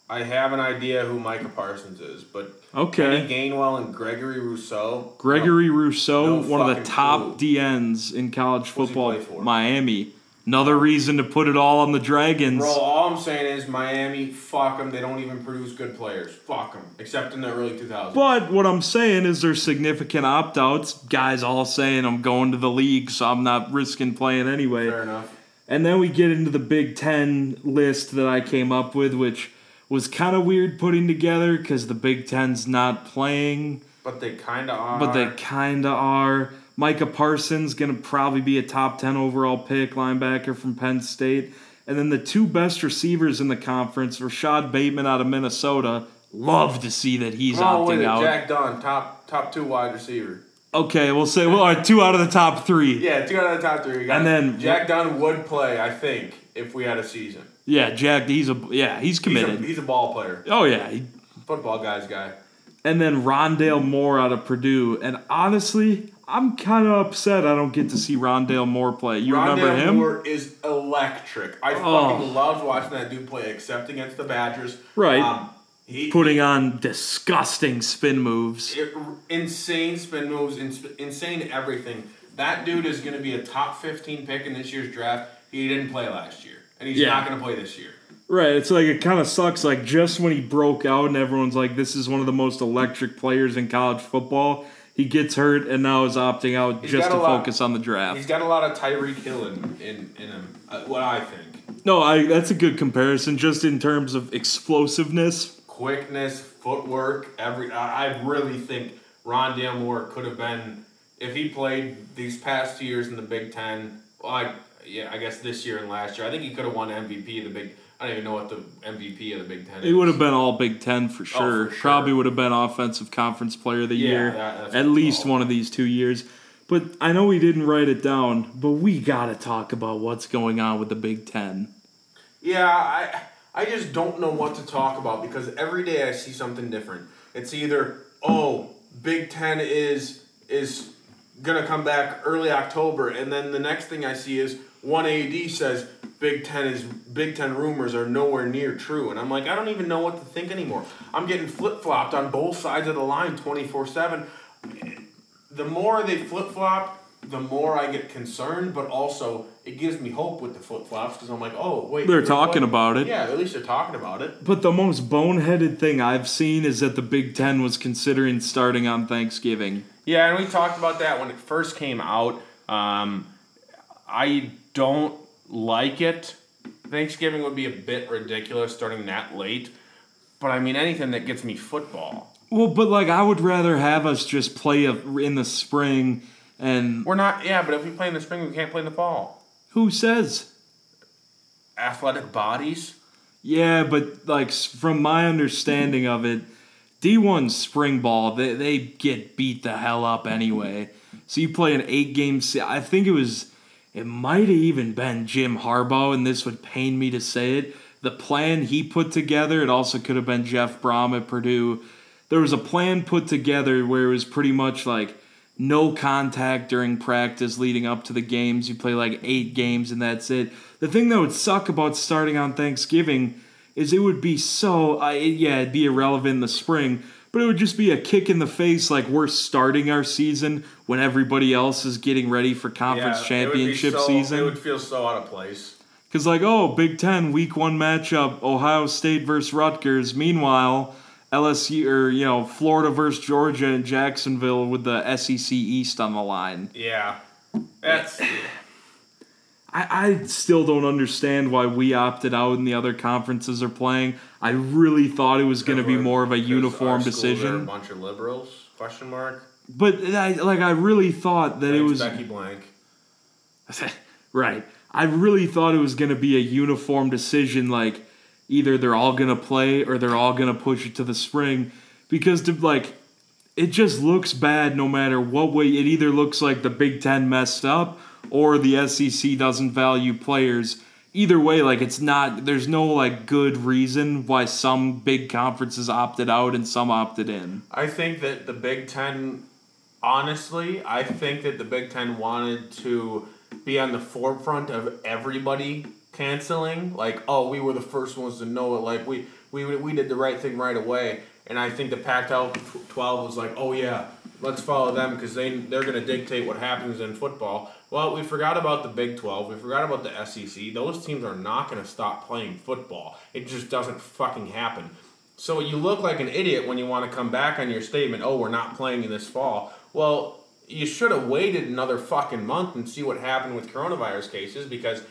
I have an idea who Micah Parsons is, but Okay. Kenny Gainwell and Gregory Rousseau. Gregory Rousseau, no one of the top clue. DNs in college football? Miami. Another reason to put it all on the Dragons. Bro, all I'm saying is Miami, fuck them. They don't even produce good players. Fuck them. Except in the early 2000s. But what I'm saying is there's significant opt outs. Guys all saying I'm going to the league, so I'm not risking playing anyway. Fair enough. And then we get into the Big Ten list that I came up with, which was kind of weird putting together because the Big Ten's not playing, But they kind of are. but they kind of are. Micah Parsons going to probably be a top 10 overall pick, linebacker from Penn State. And then the two best receivers in the conference, Rashod Bateman out of Minnesota. Love to see that he's opting out. Jack Dunn, top top two wide receiver. Okay, we'll say well, right, two out of the top three. Yeah, two out of the top three. And then- Jack Dunn would play, I think, if we had a season. Yeah, Jack. He's a yeah. He's He's a, committed. he's a ball player, oh yeah. He- football guy's guy. and then Rondale Moore out of Purdue. And honestly, I'm kind of upset I don't get to see Rondale Moore play. You remember him? Rondale? Moore is electric. I Oh. fucking loved watching that dude play, except against the Badgers. Right. Um, he Putting on disgusting spin moves. it, insane spin moves, ins- insane everything. That dude is going to be a top 15 pick in this year's draft. He didn't play last year, and he's Yeah. not going to play this year. Right. It's like it kind of sucks. Like just when he broke out and everyone's like, this is one of the most electric players in college football. He gets hurt and now is opting out He's just to lot- focus on the draft. He's got a lot of Tyreek Hill in, in, in him, uh, what I think. No, I that's a good comparison just in terms of explosiveness. quickness, footwork, every. I I really think Rondale Moore could have been if he played these past two years in the Big Ten. I, yeah, I guess this year and last year. I think he could have won MVP of the Big. I don't even know what the MVP of the Big Ten. It is. would have been all Big Ten for oh, sure. Oh, for sure. Probably would have been offensive conference player of the Yeah, year. that- at least one of these two years. But I know we didn't write it down, but we gotta talk about what's going on with the Big Ten. Yeah, I I just don't know what to talk about because every day I see something different. It's either oh, Big Ten is is gonna come back early October, and then the next thing I see is one AD says Big Ten is Big Ten rumors are nowhere near true, and I'm like I don't even know what to think anymore. I'm getting flip flopped on both sides of the line twenty four seven. The more they flip flop, the more I get concerned, but also it gives me hope with the flip flops because I'm like, oh wait, They're talking what? about it. Yeah, at least they're talking about it. But the most boneheaded thing I've seen is that the Big Ten was considering starting on Thanksgiving. Yeah, and we talked about that when it first came out. Um, I don't like it. Thanksgiving would be a bit ridiculous starting that late, but I mean anything that gets me football. Well, but like I would rather have us just play a, in the spring and We're not. Yeah, but if we play in the spring, we can't play in the fall. who says? Athletic bodies. Yeah, but like from my understanding of it, D1 spring ball, they, they get beat the hell up anyway. So you play an eight game I think it was it might have even been Jim Harbaugh and this would pain me to say it. The plan he put together, it also could have been Jeff Brohm at Purdue. There was a plan put together where it was pretty much like no contact during practice leading up to the games. You play like eight games and that's it. The thing that would suck about starting on Thanksgiving is it would be so uh, it- yeah it'd be irrelevant in the spring, but it would just be a kick in the face like we're starting our season when everybody else is getting ready for conference championship It season. It would feel so out of place. Because like oh Big Ten Week One matchup Ohio State versus Rutgers. Meanwhile LSU or you know Florida versus Georgia and Jacksonville with the SEC East on the line. Yeah, that's. I, I still don't understand why we opted out and the other conferences are playing. I really thought it was going to be more of a uniform are A decision. bunch of liberals? Question mark. But I, like I really thought that it was Becky Blank. right. I really thought it was going to be a uniform decision like either they're all going to play or they're all going to push it to the spring because to, like it just looks bad no matter what way it either looks like the Big 10 messed up or the SEC doesn't value players. Either way like it's not there's no like good reason why some big conferences opted out and some opted in. I think that the Big Ten, honestly, I think that the Big Ten wanted to be on the forefront of everybody canceling. Like, oh, we were the first ones to know it. Like, we we we did the right thing right away. And I think the Pac-12 12 was like, oh yeah, let's follow them because they they're gonna dictate what happens in football. Well, we forgot about the Big 12. We forgot about the SEC. Those teams are not gonna stop playing football. It just doesn't fucking happen. So you look like an idiot when you want to come back on your statement, oh, we're not playing in this fall. Well, you should have waited another fucking month and see what happened with coronavirus cases because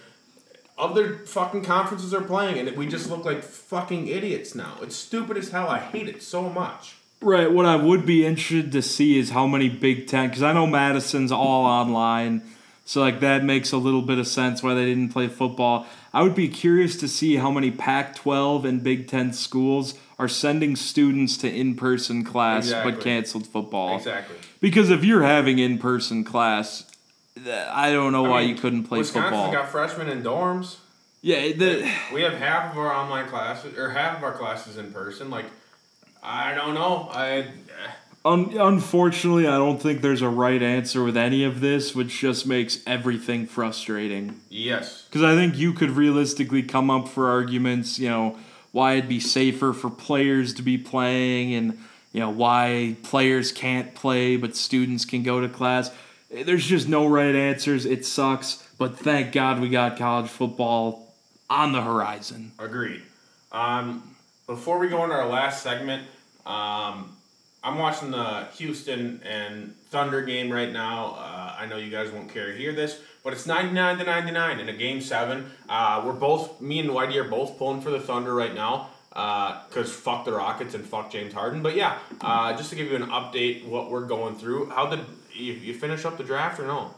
other fucking conferences are playing and we just look like fucking idiots now. It's stupid as hell. I hate it so much. Right. What I would be interested to see is how many Big Ten, because I know Madison's all online, So like that makes a little bit of sense why they didn't play football. I would be curious to see how many Pac-12 and Big 10 schools are sending students to in-person class Exactly. but canceled football. Exactly. Because if you're having in-person class, I don't know I why mean, you couldn't play Wisconsin's football. Wisconsin got freshmen in dorms. yeah, the, We have half of our online classes, or half of our classes in person. Like, I don't know. I Un- unfortunately, I don't think there's a right answer with any of this, which just makes everything frustrating. yes. Because I think you could realistically come up for arguments, you know, why it'd be safer for players to be playing and, you know, why players can't play but students can go to class. Eh, There's just no right answers. It sucks, but thank God we got college football on the horizon. Agreed. Um, before we go into our last segment, um, I'm watching the Houston and Thunder game right now. Uh, I know you guys won't care to hear this, but it's 99 to 99 in a game seven. Uh, we're both, me and Whitey are both pulling for the Thunder right now because fuck the Rockets and fuck James Harden. But yeah, uh, just to give you an update, what we're going through. How did you, you finish up the draft or no?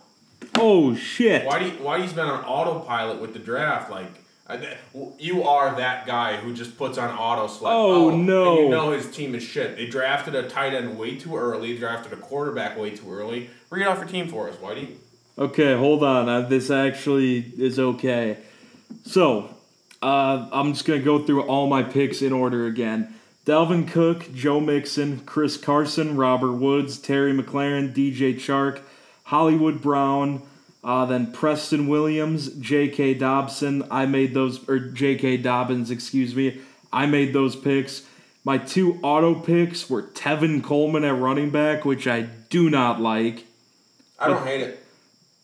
Oh, shit. Whitey, Whitey's been on autopilot with the draft. Like, I- you are that guy who just puts on auto select. Oh, no. And you know his team is shit. They drafted a tight end way too early. They Drafted a quarterback way too early. Read off your team for us, Whitey. Okay, hold on. Uh, this actually is okay. So, uh, I'm just going to go through all my picks in order again. Dalvin Cook, Joe Mixon, Chris Carson, Robert Woods, Terry McLaurin, DJ Chark, Hollywood Brown, uh, then Preston Williams, J.K. Dobson. I made those, or J.K. Dobbins, excuse me. I made those picks. My two auto picks were Tevin Coleman at running back, which I do not like. I don't hate it.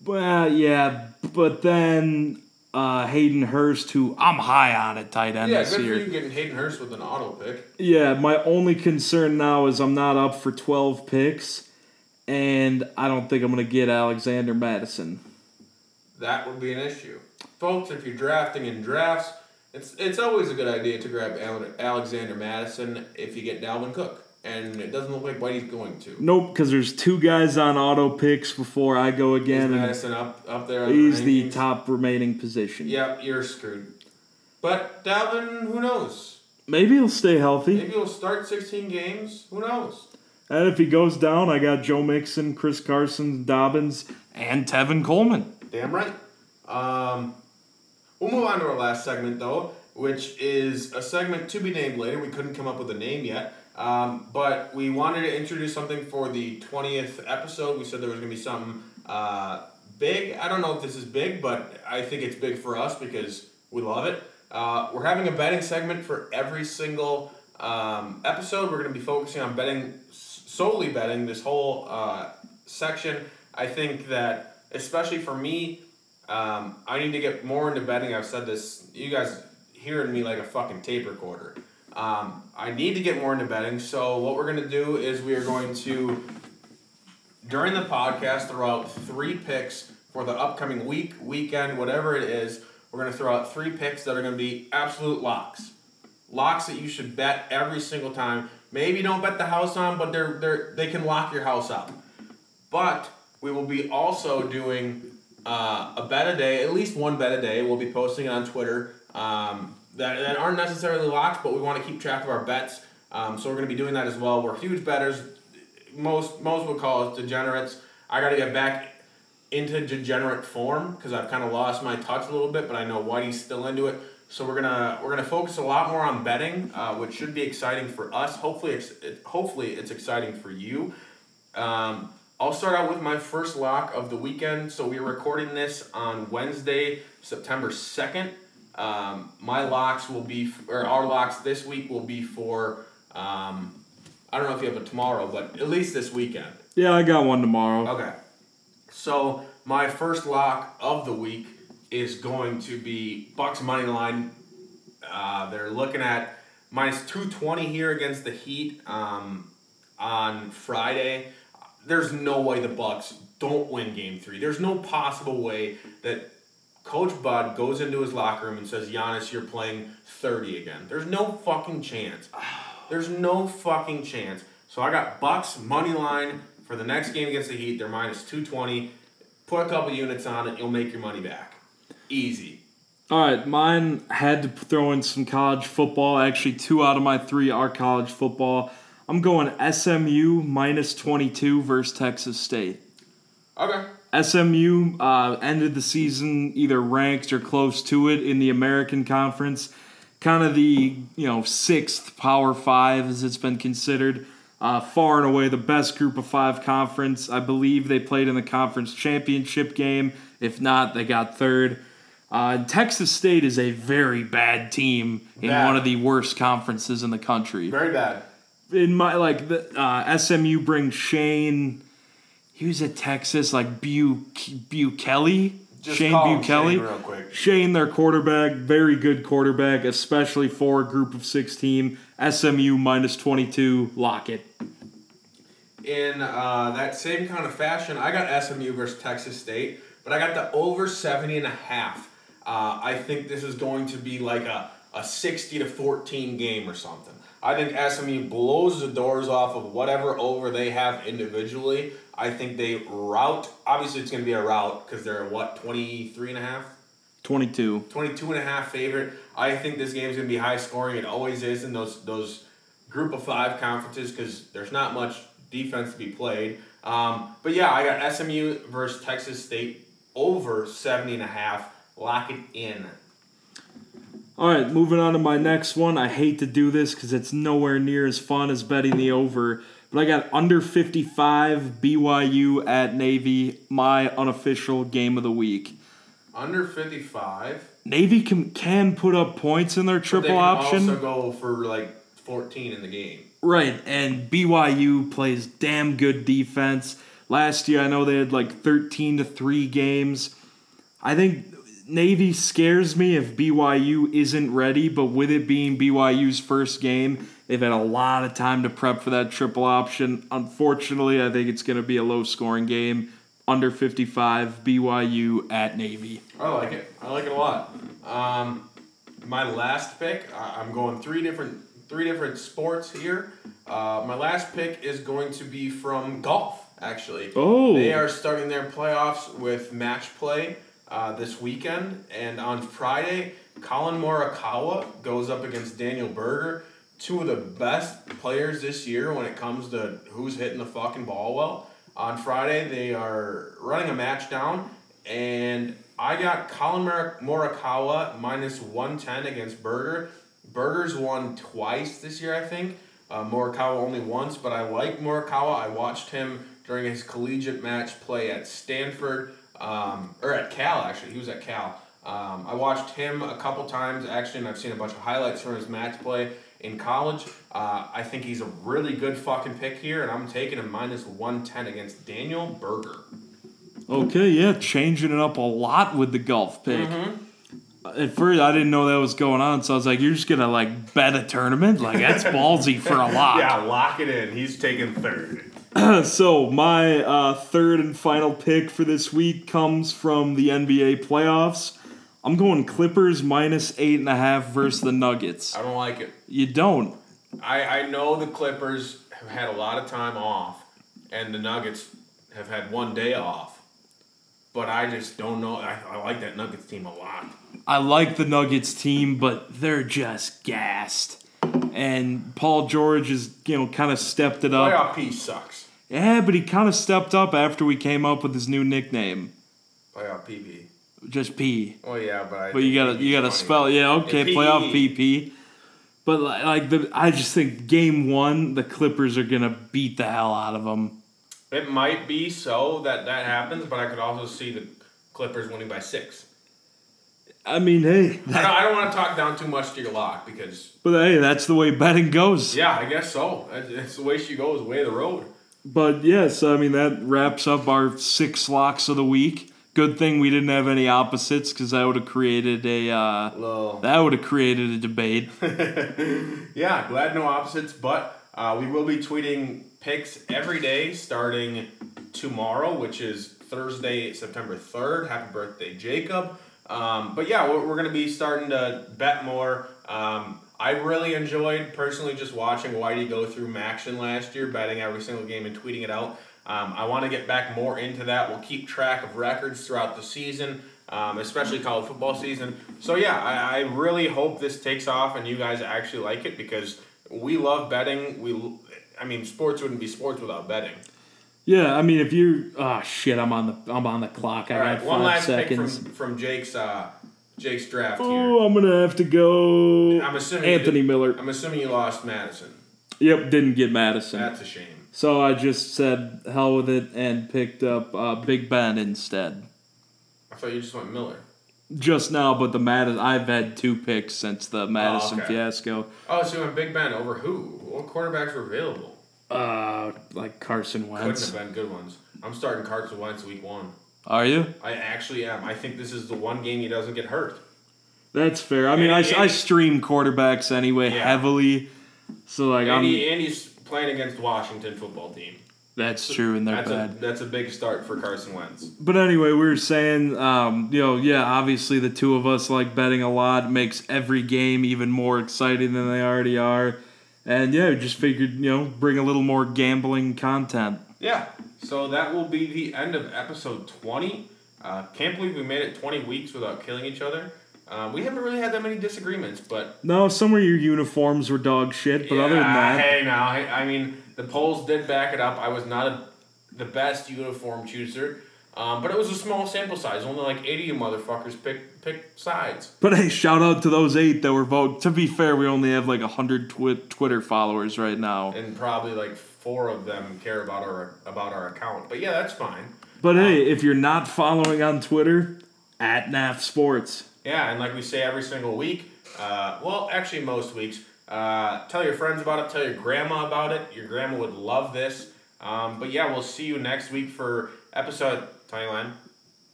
Well, yeah, but then uh, Hayden Hurst, who I'm high on at tight end Yeah, this good for you getting Hayden Hurst with an auto pick. Yeah, my only concern now is I'm not up for 12 picks, and I don't think I'm going to get Alexander Mattison. That would be an issue, folks. If you're drafting in drafts, it's it's always a good idea to grab Alexander Mattison if you get Dalvin Cook, and it doesn't look like Whitey's going to. Nope, because there's two guys on auto picks before I go again, and Mattison up up there? He's the rankings? top remaining position. Yep, you're screwed. But Dalvin, who knows? Maybe he'll stay healthy. Maybe he'll start 16 games. Who knows? And if he goes down, I got Joe Mixon, Chris Carson, Dobbins, and Tevin Coleman. Damn right. Um, we'll move on to our last segment, though, which is a segment to be named later. We couldn't come up with a name yet. Um, but we wanted to introduce something for the 20th episode. We said there was going to be something uh, big. I don't know if this is big, but I think it's big for us because we love it. Uh, we're having a betting segment for every single um, episode. We're going to be focusing on betting, solely betting, this whole uh, section. I think that, especially for me, um, I need to get more into betting. I've said this, you guys hearing me like a fucking tape recorder. Um, I need to get more into betting. So, what we're to do is we are going to, during the podcast, throw out three picks for the upcoming week, weekend, whatever it is. We're to throw out three picks that are to be absolute locks. Locks that you should bet every single time. Maybe don't bet the house on, but they're, they're, they can lock your house up. But we will be also doing uh, a bet a day, at least one bet a day. We'll be posting it on Twitter um, that, that aren't necessarily locked, but we want to keep track of our bets. Um, so we're going to be doing that as well. We're huge betters. Most most would call us degenerates. I got to get back into degenerate form because I've kind of lost my touch a little bit, but I know Whitey's still into it. So we're gonna we're gonna focus a lot more on betting, uh, which should be exciting for us. Hopefully, it's, it, hopefully it's exciting for you. Um, I'll start out with my first lock of the weekend. So we're recording this on Wednesday, September second. Um, my locks will be, or our locks this week will be for. Um, I don't know if you have a tomorrow, but at least this weekend. Yeah, I got one tomorrow. Okay. So my first lock of the week is going to be Bucks money line. Uh, they're looking at minus two twenty here against the Heat um, on Friday. There's no way the Bucks don't win Game Three. There's no possible way that Coach Bud goes into his locker room and says, "Giannis, you're playing 30 again." There's no fucking chance. There's no fucking chance. So I got Bucks money line for the next game against the Heat. They're minus 220. Put a couple units on it, you'll make your money back. Easy. All right, mine had to throw in some college football. Actually, two out of my three are college football. I'm going SMU minus 22 versus Texas State. Okay. SMU uh, ended the season either ranked or close to it in the American Conference, kind of the you know sixth Power Five as it's been considered. Uh, far and away the best group of five conference. I believe they played in the conference championship game. If not, they got third. Uh, Texas State is a very bad team in Bad. one of the worst conferences in the country Very bad. In my like the uh, SMU brings Shane. He was at Texas, like Bu Kelly. Just Shane Kelly. Shane real quick. Shane, their quarterback, very good quarterback, especially for a group of six team. SMU minus twenty two. Lock it. In uh, that same kind of fashion, I got SMU versus Texas State, but I got the over 70 and a half. Uh, I think this is going to be like a, a 60 to 14 game or something. I think SMU blows the doors off of whatever over they have individually. I think they route. Obviously, it's going to be a route because they're what, 23 and a half? Twenty two. 22 and a half favorite. I think this game's going to be high scoring. It always is in those those group of five conferences because there's not much defense to be played. Um, but yeah, I got SMU versus Texas State over 70 and a half. Lock it in. All right, moving on to my next one. I hate to do this because it's nowhere near as fun as betting the over, but I got under 55 BYU at Navy, my unofficial game of the week. Under 55. Navy can, can put up points in their triple can option. also go for like 14 in the game. Right, and BYU plays damn good defense. Last year, I know they had like 13 to 3 games. I think Navy scares me if BYU isn't ready, but with it being BYU's first game, they've had a lot of time to prep for that triple option. Unfortunately, I think it's going to be a low scoring game. Under 55, BYU at Navy. I like it. I like it a lot. Um, my last pick, I'm going three different three different sports here. Uh, my last pick is going to be from golf. Actually, Oh. they are starting their playoffs with match play uh, this weekend, and on Friday, Collin Morikawa goes up against Daniel Berger, two of the best players this year when it comes to who's hitting the fucking ball well. On Friday, they are running a match down, and I got Collin Mor- Morikawa minus 110 against Berger. Berger's won twice this year, I think. Uh, Morikawa only once, but I like Morikawa. I watched him during his collegiate match play at Stanford, um, or at Cal, actually. He was at Cal. Um, I watched him a couple times, actually, and I've seen a bunch of highlights from his match play in college. Uh, I think he's a really good fucking pick here, and I'm taking him minus 110 against Daniel Berger. Okay, yeah, changing it up a lot with the golf pick. At first, I didn't know that was going on, so I was like, "You're just gonna like bet a tournament? Like that's ballsy for a lot." Yeah, lock it in. He's taking third. So my uh, third and final pick for this week comes from the NBA playoffs. I'm going Clippers minus eight and a half versus the Nuggets. I don't like it. You don't. I, I know the Clippers have had a lot of time off, and the Nuggets have had one day off. But I just don't know. I, I like that Nuggets team a lot. I like the Nuggets team, but they're just gassed. And Paul George is, you know, kind of stepped it up. Playoff P sucks. Yeah, but he kind of stepped up after we came up with his new nickname, oh, Playoff PP. just P. Oh yeah, but I But you gotta you gotta spell yeah okay Yeah, playoff PP. But li- like the I just think game one the Clippers are gonna beat the hell out of them. It might be so that that happens, but I could also see the Clippers winning by six. I mean hey, I don't, I don't want to talk down too much to your lock because but hey that's the way betting goes. yeah, I guess so. It's, it's the way she goes, way of the road. But yes, I mean that wraps up our six locks of the week. Good thing we didn't have any opposites because that would have created a uh, that would have created a debate. yeah, glad no opposites, but uh, we will be tweeting picks every day starting tomorrow, which is Thursday, September 3rd. Happy birthday, Jacob. Um, but yeah, we're, we're going to be starting to bet more. Um, I really enjoyed personally just watching Whitey go through MACtion last year, betting every single game and tweeting it out. Um, I want to get back more into that. We'll keep track of records throughout the season, um, especially college football season. So yeah, I, I really hope this takes off and you guys actually like it because we love betting. We, I mean, sports wouldn't be sports without betting. Yeah, I mean, if you oh shit, I'm on the I'm on the clock. I All got five one last seconds. pick from from Jake's uh, Jake's draft here. Oh, I'm gonna have to go. I'm assuming Anthony did- Miller. I'm assuming you lost Mattison. Yep, didn't get Mattison. That's a shame. So I just said hell with it and picked up uh, Big Ben instead. I thought you just went Miller. Just now, but the Mattison I've had two picks since the Mattison okay. fiasco. Oh, so you went Big Ben over who? What quarterbacks were available? Uh, like Carson Couldn't Wentz. have been good ones. I'm starting Carson Wentz week one. Are you? I actually am. I think this is the one game he doesn't get hurt. That's fair. I mean, I, I stream quarterbacks anyway Yeah. heavily, so like I'm. Andy, Andy's playing against Washington football team. That's true, and they're That's bad. a that's a big start for Carson Wentz. But anyway, we were saying, um, you know, yeah, obviously the two of us like betting a lot, makes every game even more exciting than they already are. And yeah, just figured, you know, bring a little more gambling content. Yeah. So that will be the end of episode 20. Uh, can't believe we made it 20 weeks without killing each other. Um, we haven't really had that many disagreements, but No, some of your uniforms were dog shit, but other than that, hey, now I, I mean the polls did back it up. I was not a, the best uniform chooser, um, but it was a small sample size. Only like 80 of you motherfuckers picked picked sides. but hey, shout out to those eight that were voted. To be fair, we only have like hundred twi- Twitter followers right now. and probably like four of them care about our about our account. But yeah, that's fine. But hey, if you're not following on Twitter, at NAF Sports. Yeah, and like we say every single week, uh, well, actually most weeks, uh, tell your friends about it. Tell your grandma about it. Your grandma would love this. Um, but yeah, we'll see you next week for episode. Tiny line.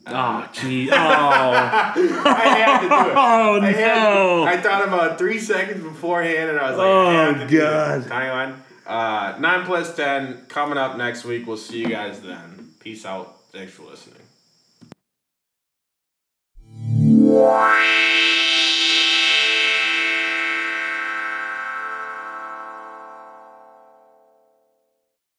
Oh, gee. Oh, I had to do it. oh I, no. I thought about three seconds beforehand, and I was like, Oh, to God. Tiny line. Uh, nine plus ten coming up next week. We'll see you guys then. Peace out. Thanks for listening.